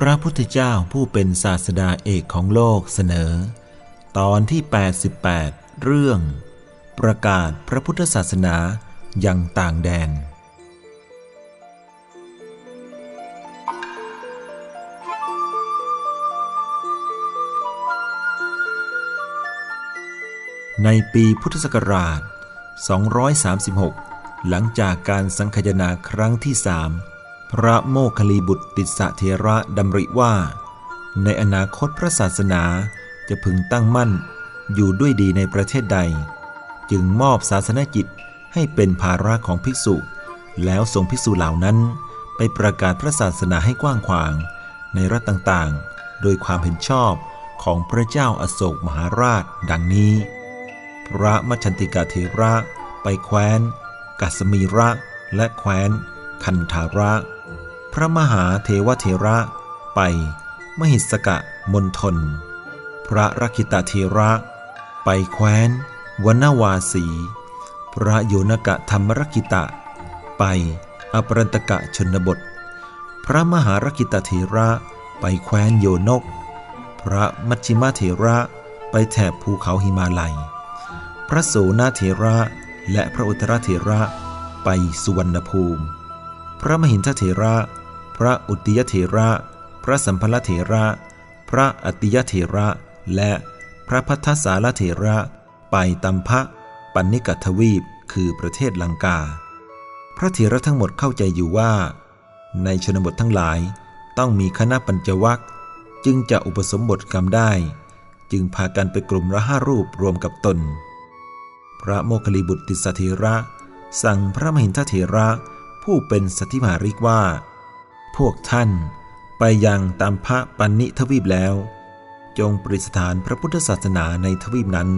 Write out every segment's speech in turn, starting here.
พระพุทธเจ้าผู้เป็นศาสดาเอกของโลกเสนอ ตอนที่ 88 เรื่อง ประกาศพระพุทธศาสนายังต่างแดน ในปีพุทธศักราช 236 หลังจากการสังคยนาครั้งที่สาม พระโมคคิลีบุตรติสเทระดำริว่า ในอนาคตพระศาสนาจะพึงตั้งมั่นอยู่ด้วยดีในประเทศใด จึงมอบศาสนกิจให้เป็นภาระของภิกษุ แล้วส่งภิกษุเหล่านั้น ไปประกาศพระศาสนาให้กว้างขวาง ในรัฐต่างๆ โดยความเห็นชอบของพระเจ้าอาโศกมหาราชดังนี้ พระมัชชันติกาเทระไปแคว้น กัสมีระ และแคว้น คันธาระ พระมหาเทวเทระไป มหิสกะมณฑลพระรักิตาเทระ ไปแคว้นวนาวาสี พระโยนกะธรรมรกิตะ ไปอปรันตกะชนบท พระมหารกิตาเทระไปแคว้นโยนก พระมัชชิมาเทระไปแถบภูเขาหิมาลัย พระโสนาเทระและพระอุตรเทระไปสุวรรณภูมิ พระมหินทเถระ พระอุติยเถระ พระสัมภลเถระ พระอติยเถระ และพระพัทธสารเถระไปตัมพะปันนิกทวีปคือประเทศลังกา พระเถระทั้งหมดเข้าใจอยู่ว่า ในชนบททั้งหลายต้องมีคณะปัญจวัคจึงจะอุปสมบทกรรมได้ จึงพากันไปกลุ่มละห้ารูปรวมกับตน พระโมคคิลิบุตรติสเถระ สั่งพระมหินทเถระผู้เป็นสติมาริกว่า พวกท่านไปยังตามพระปันนิทวีปแล้ว จงประดิษฐานพระพุทธศาสนาในทวีปนั้น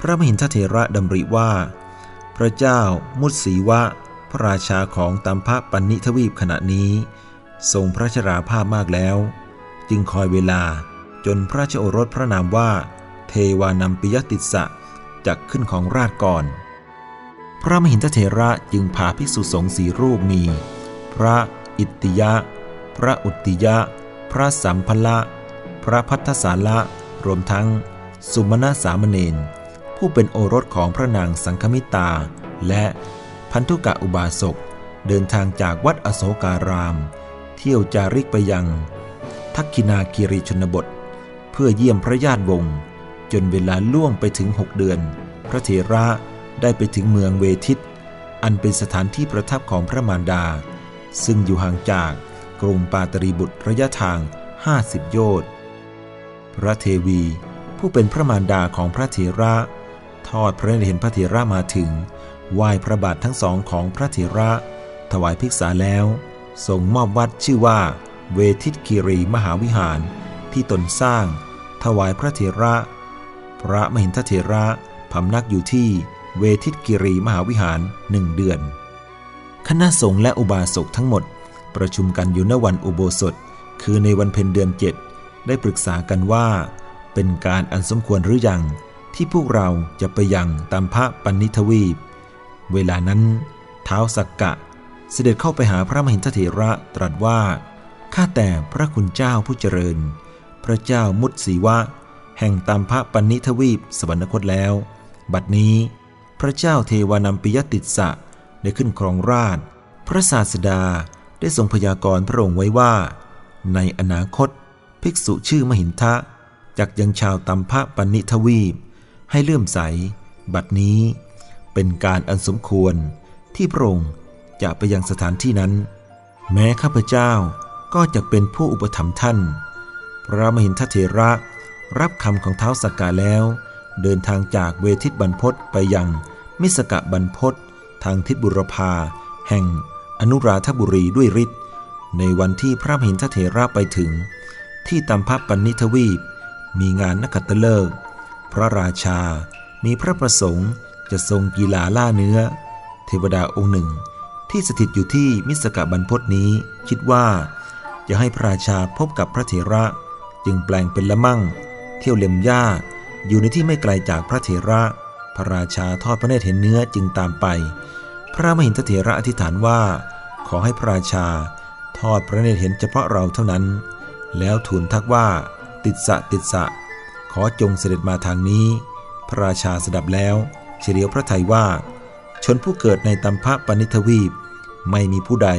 พระมหินทเถระดำริว่า พระเจ้ามุตสีวะ พระราชาของตามพระปันนิทวีปขณะนี้ ทรงพระชราภาพมากแล้ว จึงคอยเวลาจนพระเจ้าโอรสพระนามว่า เทวานัมปิยติสสะจักขึ้นของราชก่อน พระมหินทเถระจึงพาภิกษุสงฆ์สีรูปมี พระ อิติยะ พระอุติยะ พระสัมพละ พระพัทธสาละรวมทั้ง สุมาณสามเณรผู้เป็นโอรสของพระนางสังคมิตา และพันธุกะอุบาสกเดินทางจากวัดอโศการาม เที่ยวจาริกไปยัง ทักคินาคีรีชนบท เพื่อเยี่ยมพระญาติวงศ์จนเวลาล่วงไปถึงหกเดือน พระเถระได้ไปถึงเมืองเวทิต อันเป็นสถานที่ประทับของพระมารดา ซึ่งอยู่ห่างจากกรุงปาตรีบุตรระยะทาง 50 โยชน์ พระเทวี ผู้เป็นพระมารดาของพระเถระ ทอดพระเนตรเห็นพระเถระมาถึงไหว้พระบาททั้งสองของพระเถระ ถวายภิกษาแล้วทรงมอบวัดชื่อว่า เวทิตคีรีมหาวิหาร ที่ตนสร้าง ถวายพระเถระ พระมหินทเถระพำนักอยู่ที่เวทิตกิรีมหาวิหารหนึ่งเดือน คณะสงฆ์และอุบาสกทั้งหมด ประชุมกันอยู่ณวันอุโบสถ คือในวันเพ็ญเดือนเจ็ดได้ปรึกษากันว่า เป็นการอันสมควรหรือยัง ที่พวกเราจะไปยังตามพระปณิทวีป เวลานั้นเท้าสักกะ เสด็จเข้าไปหาพระมหินทเถระตรัสว่าข้าแต่พระคุณเจ้าผู้เจริญ พระเจ้ามุตสีวะ แห่งตามพระปณิทวีปสวรรคตแล้ว บัดนี้ พระเจ้าเทวานัมปิยติสสะ ได้ขึ้นครองราชพระศาสดาได้ทรงพยากรณ์พระองค์ไว้ว่า ในอนาคต ภิกษุชื่อมหินทะจากยังชาวตัมพะปันิทวีป ให้เลื่อมใส บัดนี้ เป็นการอันสมควรที่พระองค์จะไปยังสถานที่นั้น แม้ข้าพเจ้าก็จะเป็นผู้อุปถัมภ์ท่าน พระมหินทเถระรับคำของเท้าสกกาแล้ว เดินทางจากเวทิตบรรพศไปยังมิสกะบรรพศ ทางทิศบุรพา แห่งอนุราธบุรีด้วยฤทธิ์ในวันที่พระมหินทเถระไปถึง ที่ตัมพปันนิทวีป มีงานนักขัตฤกษ์พระราชา มีพระประสงค์จะทรงกีฬาล่าเนื้อ เทวดาองค์หนึ่ง ที่สถิตอยู่ที่มิสกะบรรพศนี้ คิดว่า จะให้พระราชาพบกับพระเถระ จึงแปลงเป็นละมั่ง เที่ยวเล็มหญ้าอยู่ในที่ไม่ไกลจากพระเถระ ระราชาทอดพระเนตรเห็นเนื้อจึงตามไป พระมหินทเถระอธิษฐานว่า ขอให้พระราชา ทอดพระเนตรเห็นเฉพาะเราเท่านั้น แล้วทูลทักว่า ติดสะติดสะ ขอจงเสด็จมาทางนี้ พระราชาสดับแล้ว เฉลียวพระทัยว่า ชนผู้เกิดในตัมพะปณิทวีป ไม่มีผู้ใด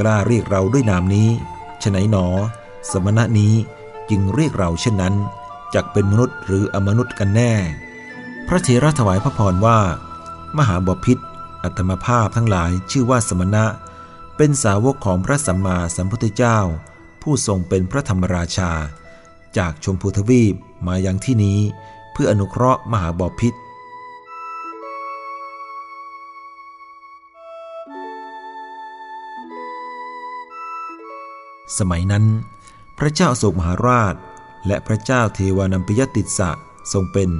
กล้าเรียกเราด้วยนามนี้ฉไหนหนอ สมณะนี้จึงเรียกเราเช่นนั้นจักเป็นมนุษย์หรืออมนุษย์กันแน่ พระเถระถวายพระพรว่า มหาบพิษอัตมภาพทั้งหลายชื่อว่าสมณะ เป็นสาวกของพระสัมมาสัมพุทธเจ้า ผู้ทรงเป็นพระธรรมราชา จากชมพูทวีปมายังที่นี้ เพื่ออนุเคราะห์มหาบพิษสมัยนั้น พระเจ้าโศกมหาราช และพระเจ้าเทวานัมปยติสะทรงเป็น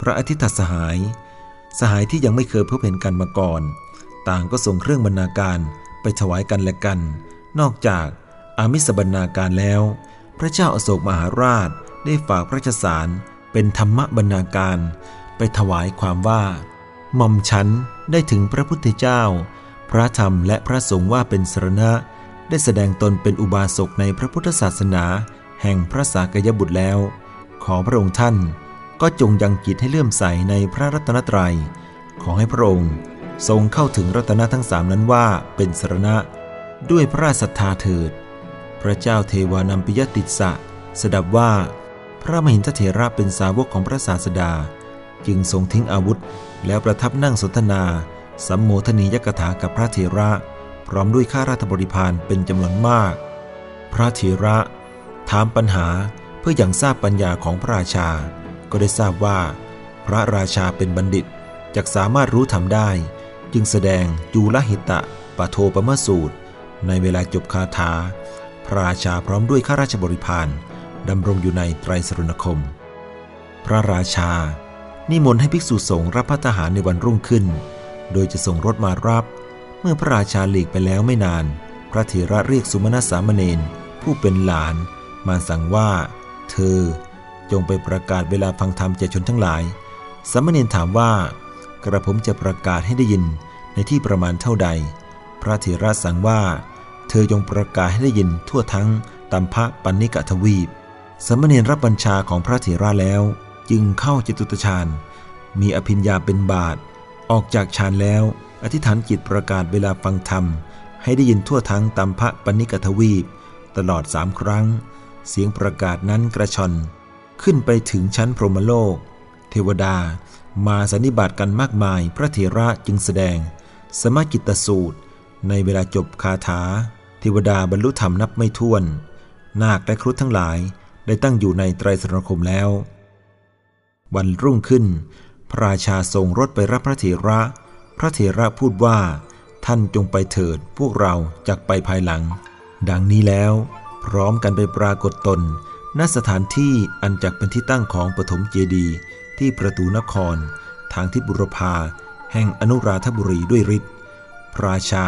พระอาทิตย์สหาย สหายที่ยังไม่เคยพบเห็นกันมาก่อน ต่างก็ส่งเครื่องบรรณาการไปถวายกันและกัน นอกจากอามิสบรรณาการแล้ว พระเจ้าอโศกมหาราชได้ฝากพระราชสารเป็นธรรมบรรณาการ ไปถวายความว่าหม่อมฉันได้ถึงพระพุทธเจ้า พระธรรมและพระสงฆ์ว่าเป็นสรณะ ได้แสดงตนเป็นอุบาสกในพระพุทธศาสนา แห่งพระสากยบุตรแล้ว ขอพระองค์ท่าน ก็จงยังจิตให้เลื่อมใสในพระรัตนตรยัย ขอให้พระองค์ทรงเข้าถึงรัตนทั้งสามนั้นว่าเป็นสรณะ ด้วยพระราชศรัทธาเถิด พระเจ้าเทวานัมปิยติสะสดับว่า พระมหินทเถระเป็นสาวกของพระศาสดา จึงทรงทิ้งอาวุธ แล้วประทับนั่งสนทนา สัมโมทนียกถากับพระเถระ พร้อมด้วยข้าราชบริพารเป็นจำนวนมาก พระเถระ ถามปัญหาเพื่ออย่างทราบปัญญาของพระราชา ก็ได้ทราบว่า พระราชาเป็นบัณฑิตจะสามารถรู้ทำได้ จึงแสดงจูลหิตะปะโทปมสูตร ในเวลาจบคาถา พระราชาพร้อมด้วยข้าราชบริพารดำรงอยู่ในไตรสรณคม พระราชา นิมนต์ให้ภิกษุสงฆ์รับพระทหารในวันรุ่งขึ้น โดยจะส่งรถมารับ เมื่อพระราชาหลีกไปแล้วไม่นาน พระเถระเรียกสุมาณสามเณรผู้เป็นหลาน มาสั่งว่า เธอ จงไปประกาศเวลาฟังธรรมแก่ชนทั้งหลาย สามเณรถามว่า กระผมจะประกาศให้ได้ยินในที่ประมาณเท่าใด พระเถระสั่งว่า เธอจงประกาศให้ได้ยินทั่วทั้งตัมพะปันนิกทวีป สมเณรรับบัญชาของพระเถระแล้ว จึงเข้าจตุตฌาน มีอภิญญาเป็นบาท ออกจากฌานแล้ว อธิษฐานจิตประกาศเวลาฟังธรรม ให้ได้ยินทั่วทั้งตัมพะปณิกทวีป ตลอดสามครั้ง เสียงประกาศนั้นกระชอน ขึ้นไปถึงชั้นพรหมโลก เทวดามาสันนิบาตกันมากมายพระเถระจึงแสดง สมกิตสูตร ในเวลาจบคาถา เทวดาบรรลุธรรมนับไม่ถ้วน นาคและครุฑทั้งหลายได้ตั้งอยู่ในไตรสรคมแล้ว วันรุ่งขึ้น พระราชาทรงรถไปรับพระเถระ พระเถระพูดว่าท่านจงไปเถิดพวกเราจักไปภายหลัง ดังนี้แล้ว พร้อมกันไปปรากฏตน ณสถานที่อันจักเป็นที่ตั้งของปฐมเจดีย์ที่ประตูนคร ทางทิศบุรพา แห่งอนุราธบุรีด้วยฤทธิ์พระราชา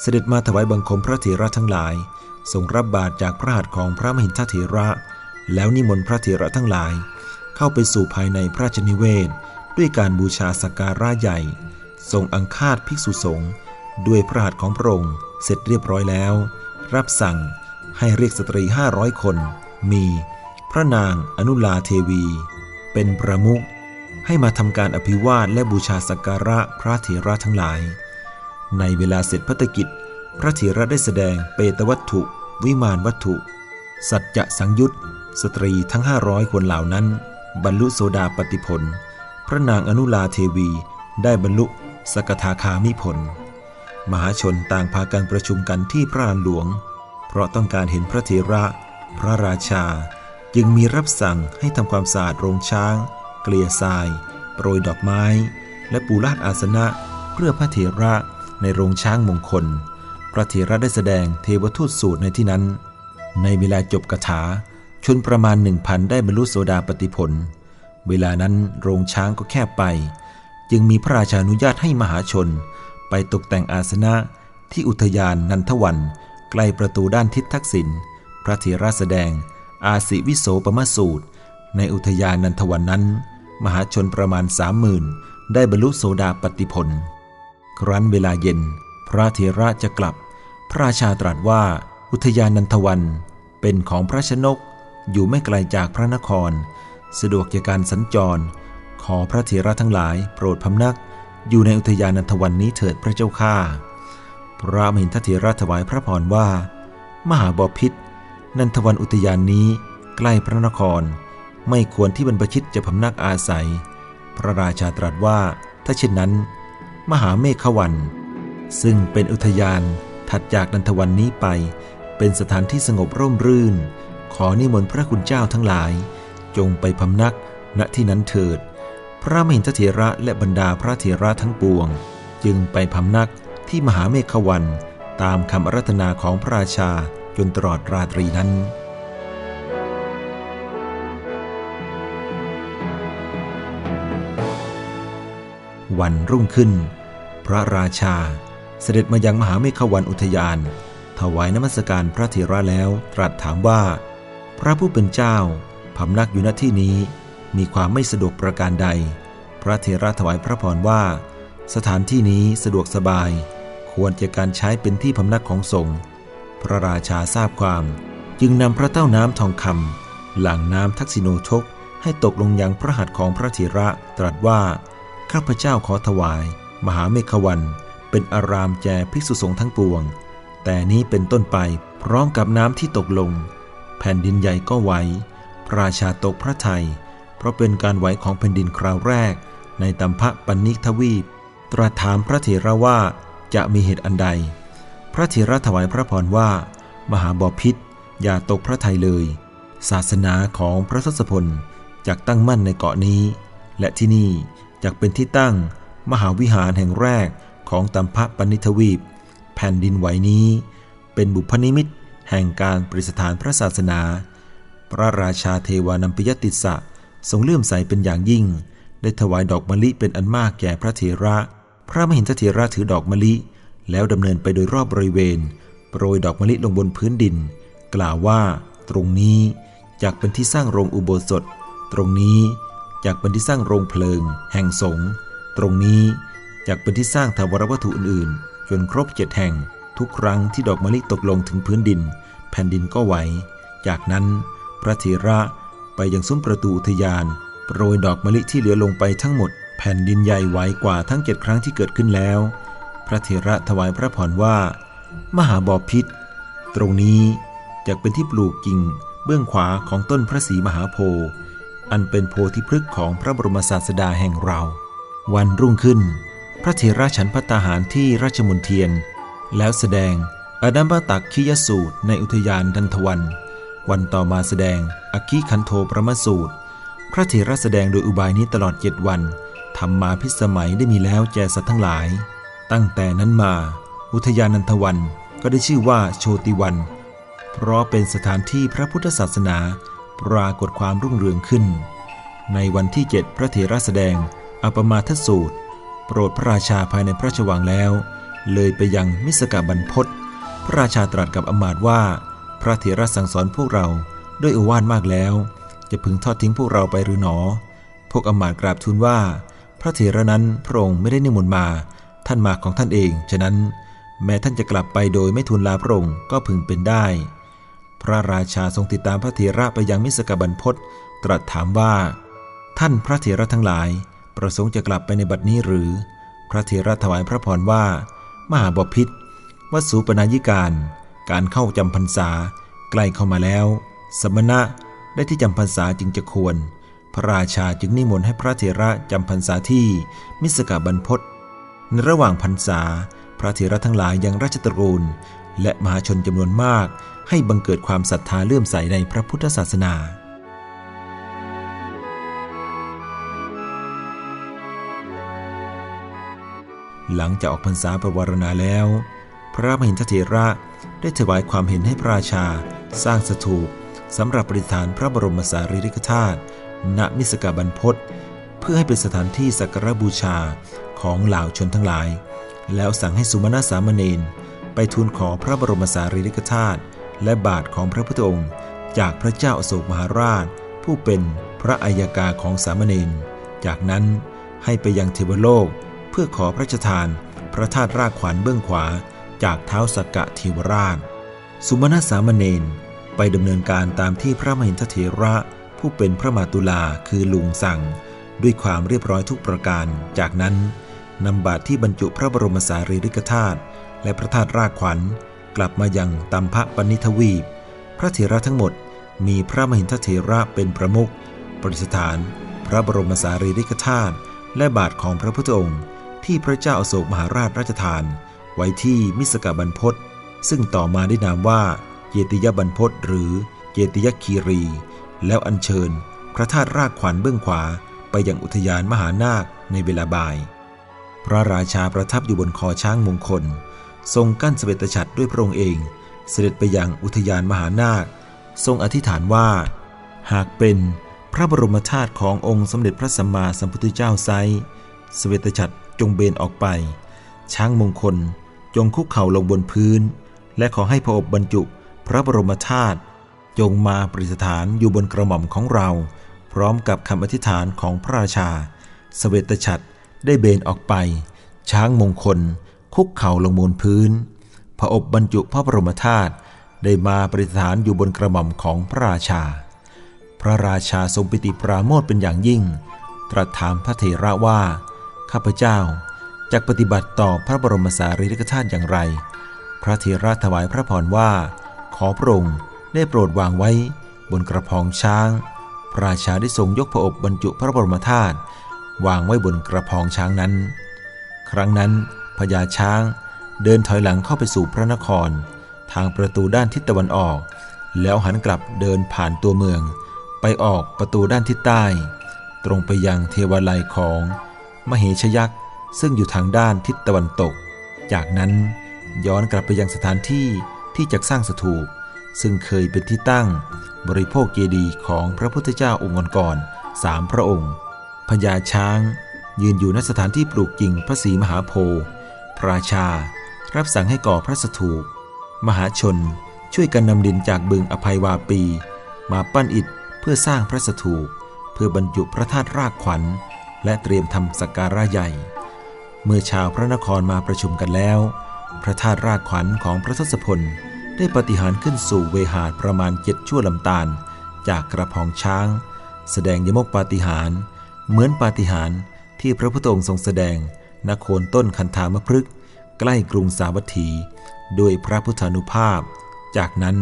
เสด็จมาถวายบังคมพระเถระทั้งหลายทรงรับบาตรจากพระหัตถ์ของพระมหินทเถระ แล้วนิมนต์พระเถระทั้งหลาย เข้าไปสู่ภายในพระราชนิเวศ ด้วยการบูชาสักการะใหญ่ ทรงอังคาดภิกษุสงฆ์ด้วยพระหัตถ์ของพระองค์เสร็จเรียบร้อยแล้ว รับสั่งให้เรียกสตรีห้าร้อยคน มีพระนางอนุลาเทวี เป็นประมุขให้มาทำการอภิวาทและบูชาสักการะพระเถระทั้งหลาย ในเวลาเสร็จพัฒกิจ พระเถระได้แสดงเปตวัตถุ วิมานวัตถุ สัจจะสังยุตสตรีทั้งห้าร้อยคนเหล่านั้น บรรลุโสดาปติผล พระนางอนุลาเทวีได้บรรลุสกทาคามิผล มหาชนต่างพากันประชุมกันที่พระลานหลวง เพราะต้องการเห็นพระเถระ พระราชาจึงมีรับสั่งให้ทำความสะอาดโรงช้าง เกลี่ยทราย โปรยดอกไม้ และปูลาดอาสนะเพื่อพระเถระในโรงช้างมงคล พระเถระได้แสดงเทวทูตสูตรในที่นั้น ในเวลาจบกถาชนประมาณหนึ่งพันได้บรรลุโสดาปติผล เวลานั้นโรงช้างก็แคบไป จึงมีพระราชานุญาตให้มหาชน ไปตกแต่งอาสนะที่อุทยานนันทวัน ใกล้ประตูด้านทิศทักษิณ ระเถระแสดง อาสิวิโสปมสูตร ในอุทยานนันทวันนั้น มหาชนประมาณสามหมื่นได้บรรลุโสดาปติผล ครั้นเวลาเย็น พระเถระจะกลับ พระราชาตรัสว่าอุทยานนันทวันเป็นของพระชนกอยู่ไม่ไกลจากพระนคร สะดวกแก่การสัญจร ขอพระเถระทั้งหลายโปรดพำนัก อยู่ในอุทยานนันทวันนี้เถิดพระเจ้าข้าพระมหินทเถระถวายพระพรว่า มหาบพิษ นันทวันอุทยานนี้ใกล้พระนคร ไม่ควรที่บรรพชิตจะพำนักอาศัย พระราชาตรัสว่าถ้าเช่นนั้น มหาเมฆวัน ซึ่งเป็นอุทยานถัดจากนันทวันนี้ไป เป็นสถานที่สงบร่มรื่น ขอนิมนต์พระคุณเจ้าทั้งหลาย จงไปพำนักณที่นั้นเถิด พระมหินทเถระและบรรดาพระเถระทั้งปวง จึงไปพำนักที่มหาเมฆวันตามคำอารัธนาของพระราชา จนตลอดราตรีนั้น วันรุ่งขึ้น พระราชาเสด็จมายังมหาเมฆวันอุทยาน ถวายนมัสการพระเถระแล้วตรัสถามว่า พระผู้เป็นเจ้าพำนักอยู่ณที่นี้มีความไม่สะดวกประการใด พระเถระถวายพระพรว่า สถานที่นี้สะดวกสบาย ควรจะการใช้เป็นที่พำนักของสงฆ์ พระราชาทราบความ จึงนำพระเต้าน้ำทองคำหลังน้ำทักษิโนทกให้ตกลงยังพระหัตถ์ของพระเถระตรัสว่า ข้าพเจ้าขอถวาย มหาเมฆวัน เป็นอารามแจภิกษุสงฆ์ทั้งปวง แต่นี้เป็นต้นไปพร้อมกับน้ำที่ตกลง แผ่นดินใหญ่ก็ไหวพระราชาตกพระไทย เพราะเป็นการไหวของแผ่นดินคราวแรก ในตัมพะปันนิทวีป ตรัสถามพระเถระว่าจะมีเหตุอันใด ระเถระถวายพระพรว่า มหาบอพิษอย่าตกพระไทยเลย ศาสนาของพระทศพลจากตั้งมั่นในเกาะนี้ และที่นี่จากเป็นที่ตั้งมหาวิหารแห่งแรกของตัมพะปณิทวีป แผ่นดินไหวนี้ เป็นบุพนิมิตแห่งการปริสถานพระศาสนา พระราชาเทวานัมปิยติสะทรงเลื่อมใสเป็นอย่างยิ่ง ได้ถวายดอกมะลิเป็นอันมากแก่พระเถระ พระมหินทเถระถือดอกมะลิ แล้วดำเนินไปโดยรอบบริเวณ โปรยดอกมะลิลงบนพื้นดิน กล่าวว่า ตรงนี้จากเป็นที่สร้างโรงอุโบสถ ตรงนี้จากเป็นที่สร้างโรงเพลิง แห่งสงฆ์ตรงนี้จากเป็นที่สร้างถาวรวัตถุอื่นๆ จนครบเจ็ดแห่ง ทุกครั้งที่ดอกมะลิตกลงถึงพื้นดิน แผ่นดินก็ไหว จากนั้นพระเถระไปยังซุ้มประตูอุทยาน โปรยดอกมะลิที่เหลือลงไปทั้งหมด แผ่นดินใหญ่ไหวกว่าทั้งเจ็ดครั้งที่เกิดขึ้นแล้ว ระเถระถวายพระพรว่า มหาบอพิษ ตรงนี้จะเป็นที่ปลูกกิ่งเบื้องขวาของต้นพระศรีมหาโพธิ์อันเป็นโพธิพฤกษ์ของพระบรมศาสดาแห่งเรา วันรุ่งขึ้น พระเถระฉันพัตาหารที่ราชมนเทียน แล้วแสดงอดัมบตักคิยสูตรในอุทยานดันทวัน วันต่อมาแสดงอคิคันโทประมสูตร พระเถระแสดงโดยอุบายนี้ตลอดเจ็ดวันทำมาพิสมัยได้มีแล้วแจสัตว์ทั้งหลาย ตั้งแต่นั้นมา อุทยานันทวันก็ได้ชื่อว่าโชติวัน เพราะเป็นสถานที่พระพุทธศาสนาปรากฏความรุ่งเรืองขึ้น ในวันที่เจ็ดพระเถระแสดงอปมาทสูตร โปรดพระราชาภายในพระราชวังแล้ว เลยไปยังมิสกาบรรพศพระราชาตรัสกับอมาตว่า พระเถระสั่งสอนพวกเราด้วยอวานมากแล้ว จะพึงทอดทิ้งพวกเราไปหรือหนอ พวกอมาตกราบทูลว่า พระเถระนั้นพระองค์ไม่ได้นิมนต์มา ท่านมาของท่านเอง ฉะนั้น แม้ท่านจะกลับไปโดยไม่ทูลลาพระองค์ก็พึงเป็นได้ พระราชาทรงติดตามพระเถระไปยังมิสกบันพศตรัสถามว่า ท่านพระเถระทั้งหลาย ประสงค์จะกลับไปในบัดนี้หรือ พระเถระถวายพระพรว่า มหาบพิษวสูปนายิการ การเข้าจำพรรษา ใกล้เข้ามาแล้ว สมณะได้ที่จำพรรษาจึงจะควร พระราชาจึงนิมนต์ให้พระเถระจำพรรษาที่มิสกบันพศ ในระหว่างพรรษา พระเถระทั้งหลายยังราชตระกูล และมหาชนจำนวนมาก ให้บังเกิดความศรัทธาเลื่อมใสในพระพุทธศาสนาหลังจากออกพรรษาประวรณาแล้ว พระมหินทเถระได้ถวายความเห็นให้พระราชา สร้างสถูปสำหรับปริธานพระบรมสารีริกธาตุณมิสกาบรรพศเพื่อให้เป็นสถานที่สักการบูชา ของเหล่าชนทั้งหลาย แล้วสั่งให้สุมาณสามเณรไปทูลขอพระบรมสารีริกธาตุและบาทของพระพุทธองค์ จากพระเจ้าอโศกมหาราช ผู้เป็นพระอัยกาของสามเณรจากนั้นให้ไปยังเทวโลกเพื่อขอพระราชทาน พระธาตุรากขวัญเบื้องขวา จากเท้าสกกะเทวราช สุมาณสามเณรไปดำเนินการตามที่พระมหินทเถระผู้เป็นพระมาตุลาคือลุงสั่ง ด้วยความเรียบร้อยทุกประการ จากนั้น นำบาตรที่บรรจุพระบรมสารีริกธาตุและพระธาตุรากขวัญ กลับมายังตัมพะปณิทวีป พระเถระทั้งหมดมีพระมหินทเถระเป็นประมุขประดิษฐาน พระบรมสารีริกธาตุและบาทของพระพุทธองค์ ที่พระเจ้าอโศกมหาราชราชทาน ไว้ที่มิสกบรรพศซึ่งต่อมาได้นามว่าเจติยบรรพศหรือเจติยคีรี แล้วอัญเชิญ พระธาตุรากขวัญเบื้องขวาไปยังอุทยานมหานาคในเวลาบ่าย พระราชาประทับอยู่บนคอช้างมงคล ทรงกั้นสเสด็จฉัตรด้วยพระองค์เอง เสด็จไปยังอุทยานมหานาค ทรงอธิษฐานว่า หากเป็นพระบรมธาตุขององค์สมเด็จพระสัมมาสัมพุทธเจ้าไซสเวตฉัตรจงเบนออกไป ช้างมงคลจงคุกเข่าลงบนพื้น และขอให้พระอบบรรจุพระบรมธาตุจงมาประดิษฐานอยู่บนกระหม่อมของเรา พร้อมกับคำอธิษฐานของพระราชาสเวตฉัตร ได้เบนออกไป ช้างมงคล คุกเข่าลงบนพื้น พระอบบรรจุพระบรมธาตุได้มาประดิษฐานอยู่บนกระหม่อมของพระราชา พระราชาทรงปิติปราโมทเป็นอย่างยิ่ง ตรัสถามพระเถระว่า ข้าพเจ้าจะปฏิบัติต่อพระบรมสารีริกธาตุอย่างไร พระเถระถวายพระพรว่า ขอพระองค์ได้โปรดวางไว้ บนกระพองช้าง พระราชาได้ทรงยกพระอบบรรจุพระบรมธาตุ วางไว้บนกระพองช้างนั้น ครั้งนั้นพญาช้างเดินถอยหลังเข้าไปสู่พระนคร ทางประตูด้านทิศตะวันออก แล้วหันกลับเดินผ่านตัวเมือง ไปออกประตูด้านทิศใต้ ตรงไปยังเทวาลัยของมเหชยักษ์ซึ่งอยู่ทางด้านทิศตะวันตก จากนั้นย้อนกลับไปยังสถานที่ที่จะสร้างสถูป ซึ่งเคยเป็นที่ตั้งบริโภคเจดีย์ของพระพุทธเจ้าองค์ก่อนสามพระองค์ พญาช้าง ยืนอยู่ณสถานที่ปลูกกิ่งพระศรีมหาโพธิ์พระราชา รับสั่งให้ก่อพระสถูป มหาชนช่วยกันนำดินจากบึงอภัยวาปี มาปั้นอิฐเพื่อสร้างพระสถูป เพื่อบรรจุพระธาตุรากขวัญ และเตรียมทำสักการะใหญ่ เมื่อชาวพระนครมาประชุมกันแล้ว พระธาตุรากขวัญของพระทศพลได้ปฏิหารขึ้นสู่เวหาประมาณเจ็ดชั่วลำตาล จากกระพองช้าง แสดงยมกปาฏิหาร เหมือนปาฏิหาริ์ที่พระพุทธองค์ทรงแสดงณโคนต้นคันธามพฤกษ์ใกล้กรุงสาวัตถีด้วยพระพุทธานุภาพ จากนั้น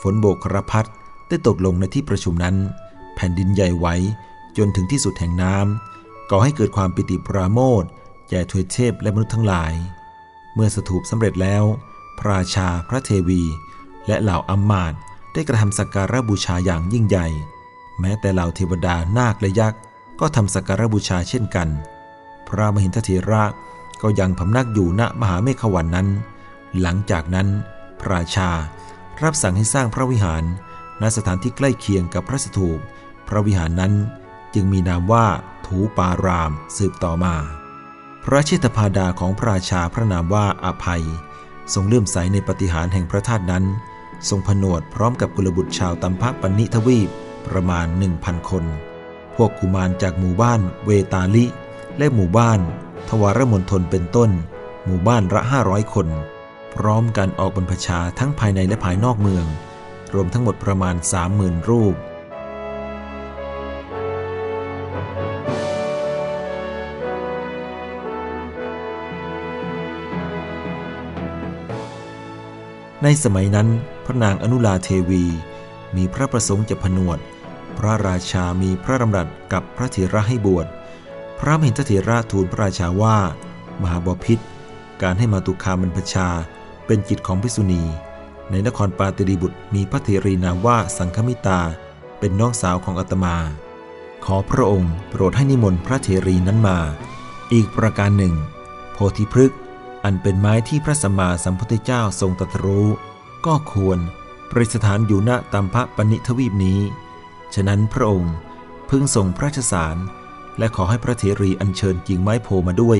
ฝนโบกครพัดได้ตกลงในที่ประชุมนั้น แผ่นดินใหญ่ไหวจนถึงที่สุดแห่งน้ำก่อให้เกิดความปิติปราโมทแก่ทวยเทพและมนุษย์ทั้งหลาย เมื่อสถูปสำเร็จแล้ว พระราชาพระเทวี และเหล่าอัมมาตได้กระทำสักการะบูชาอย่างยิ่งใหญ่ แม้แต่เหล่าเทวดานาคและยักษ์ ก็ทำสักการบูชาเช่นกัน พระมหินทเถระก็ยังพำนักอยู่ณมหาเมฆวันนั้น หลังจากนั้นพระราชารับสั่งให้สร้างพระวิหารณสถานที่ใกล้เคียงกับพระสถูป พระวิหารนั้นจึงมีนามว่าถูปารามสืบต่อมา พระเชษฐพาดาของพระราชาพระนามว่าอภัย ทรงเลื่อมใสในปฏิหารแห่งพระธาตุนั้น ทรงผนวดพร้อมกับกุลบุตรชาวตัมพะปันนิทวีปประมาณหนึ่งพันคน พวกกุมารจากหมู่บ้านเวตาลิ และหมู่บ้าน ทวารมณฑลเป็นต้น หมู่บ้านละห้าร้อยคน พร้อมกันออกบรรพชาทั้งภายในและภายนอกเมือง รวมทั้งหมดประมาณสามหมื่นรูปในสมัยนั้นพระนางอนุลาเทวี มีพระประสงค์จะผนวด พระราชามีพระดำรัสกับพระเถระให้บวช พระมหินทเถระทูลพระราชาว่า มหาบพิษการให้มาตุคามันพชา เป็นจิตของพิสุณี ในนครปาติริบุตรมีพระเถรีนามว่าสังคมิตา เป็นน้องสาวของอาตมา ขอพระองค์โปรดให้นิมนต์พระเถรีนั้นมา อีกประการหนึ่ง โพธิพฤกษ์อันเป็นไม้ที่พระสัมมาสัมพุทธเจ้าทรงตรัสรู้ ก็ควรประดิษฐานอยู่ณตัมพะปณิทวีปนี้ ฉะนั้นพระองค์พึงส่งพระราชสารและขอให้พระเถรีอัญเชิญกิ่งไม้โพมาด้วย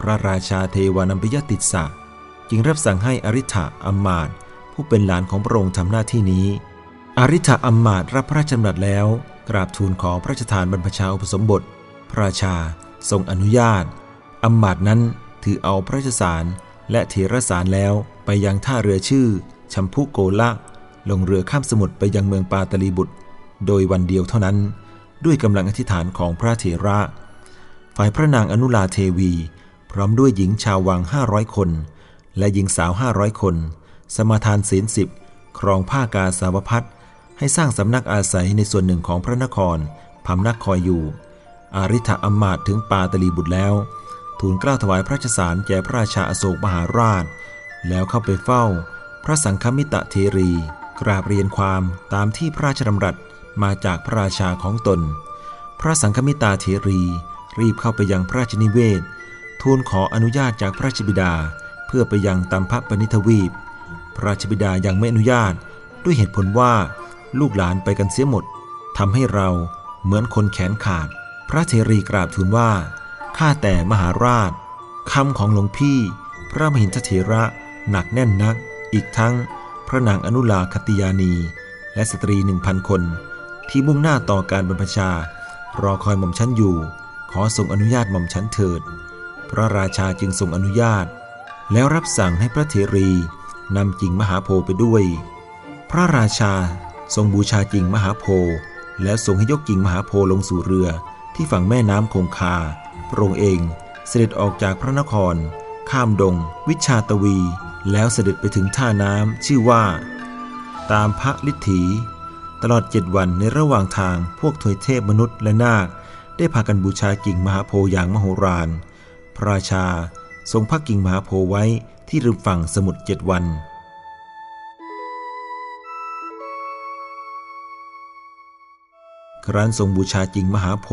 พระราชาเทวานัมพยติสะจึงรับสั่งให้อริ t ะอัมมาตผู้เป็นหลานของพระองค์ทำหน้าที่นี้ อริ t ะอัมมาตรับพระราชดำรัสแล้ว กราบทูลขอพระราชทานบรรพชาอุปสมบท พระราชาทรงอนุญาต อัมมาตนั้นถือเอาพระราชสารและเถรสารแล้วไปยังท่าเรือชื่อชัมพุโกละ ลงเรือข้ามสมุทรไปยังเมืองปาตลีบุตร โดยวันเดียวเท่านั้น ด้วยกำลังอธิษฐานของพระเถระ ฝ่ายพระนางอนุลาเทวี พร้อมด้วยหญิงชาววังห้าร้อยคน และหญิงสาวห้าร้อยคน สมาทานศีลสิบครองผ้ากาสาวพัดให้สร้างสำนักอาศัยในส่วนหนึ่งของพระนครพำนักคอยอยู่ อาริ t อมาตถึงปาตลีบุตรแล้ว ทูลกล้าวถวายพระราชสารแก่พระราชาอโศกมหาราช แล้วเข้าไปเฝ้า พระสังฆมิตรเทรี กราบเรียนความตามที่พระราชดำรัส มาจากพระราชาของตน พระสังฆมิตาเทรีรีบเข้าไปยังพระราชนิเวศ ทูลขออนุญาตจากพระราชบิดาเพื่อไปยังตัมพระปณิทวีป พระราชบิดายังไม่อนุญาต ด้วยเหตุผลว่าลูกหลานไปกันเสียหมดทำให้เราเหมือนคนแขนขาด พระเทรีกราบทูลว่าข้าแต่มหาราชคำของหลวงพี่ พระมหินทเถระหนักแน่นนัก อีกทั้งพระนางอนุลาคติยานี และสตรีหนึ่งพันคน ที่มุ่งหน้าต่อการบรรพชา รอคอยหม่อมชั้นอยู่ ขอส่งอนุญาตหม่อมชั้นเถิด พระราชาจึงทรงอนุญาต แล้วรับสั่งให้พระเทรีนำกิ่งมหาโพธิ์ไปด้วย พระราชาทรงบูชากิ่งมหาโพธิ์แล้วทรงให้ยกกิ่งมหาโพธิ์ลงสู่เรือที่ฝั่งแม่น้ำคงคา พระองค์เองเสด็จออกจากพระนคร ข้ามดง วิชาตวี แล้วเสด็จไปถึงท่าน้ำชื่อว่า ตามพระลิทถี ตลอดเจ็ดวันในระหว่างทางพวกทวยเทพมนุษย์และนาค ได้พากันบูชากิ่งมหาโพอย่างมโหฬารพระราชาทรงพักกิ่งมหาโพไว้ที่ริมฝั่งสมุทรเจ็ดวัน ครั้นทรงบูชาจริงมหาโพ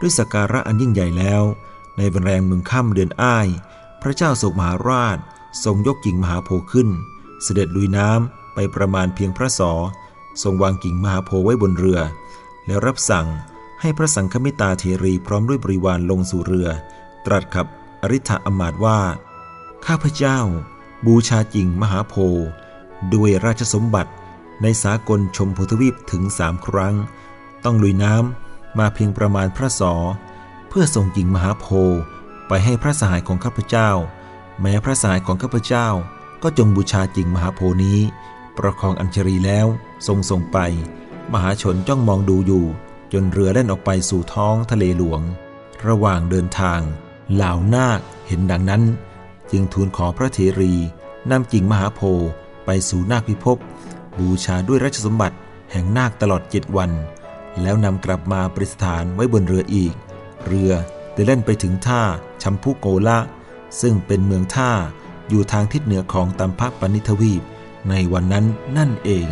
ด้วยสกการะอันยิ่งใหญ่แล้ว ในวันแรงเมึงค่ำเดือนอ้าย พระเจ้าโศกมหาราช ทรงยกกิ่งมหาโพขึ้น เสด็จลุยน้ำไปประมาณเพียงพระศอ ทรงวางกิ่งมหาโพไว้บนเรือ แล้วรับสั่งให้พระสังฆมิตาเทรีพร้อมด้วยบริวารลงสู่เรือ ตรัสกับอริ t อมาตว่า ข้าพเจ้า บูชาจิงมหาโพด้วยราชสมบัติในสากลชมพูทวีปถึงสามครั้ง ต้องลุยน้ำมาเพียงประมาณพระศอเพื่อส่งกิ่งมหาโพไปให้พระสหายของข้าพเจ้า แม้พระสหายของข้าพเจ้าก็จงบูชาจิงมหาโพนี้ ประคองอัญชรีแล้ว ทรงส่งไป มหาชนจ้องมองดูอยู่ จนเรือเล่นออกไปสู่ท้องทะเลหลวง ระหว่างเดินทาง เหล่านาคเห็นดังนั้น จึงทูลขอพระเถรีนำกิ่งมหาโพธิ์ไปสู่นาคพิภพบูชาด้วยราชสมบัติแห่งนาคตลอดเจ็ดวัน แล้วนำกลับมาประดิษฐานไว้บนเรืออีก เรือได้เล่นไปถึงท่าชัมพุโกละ ซึ่งเป็นเมืองท่าอยู่ทางทิศเหนือของตัมพปนิทวีป ในวันนั้นนั่นเอง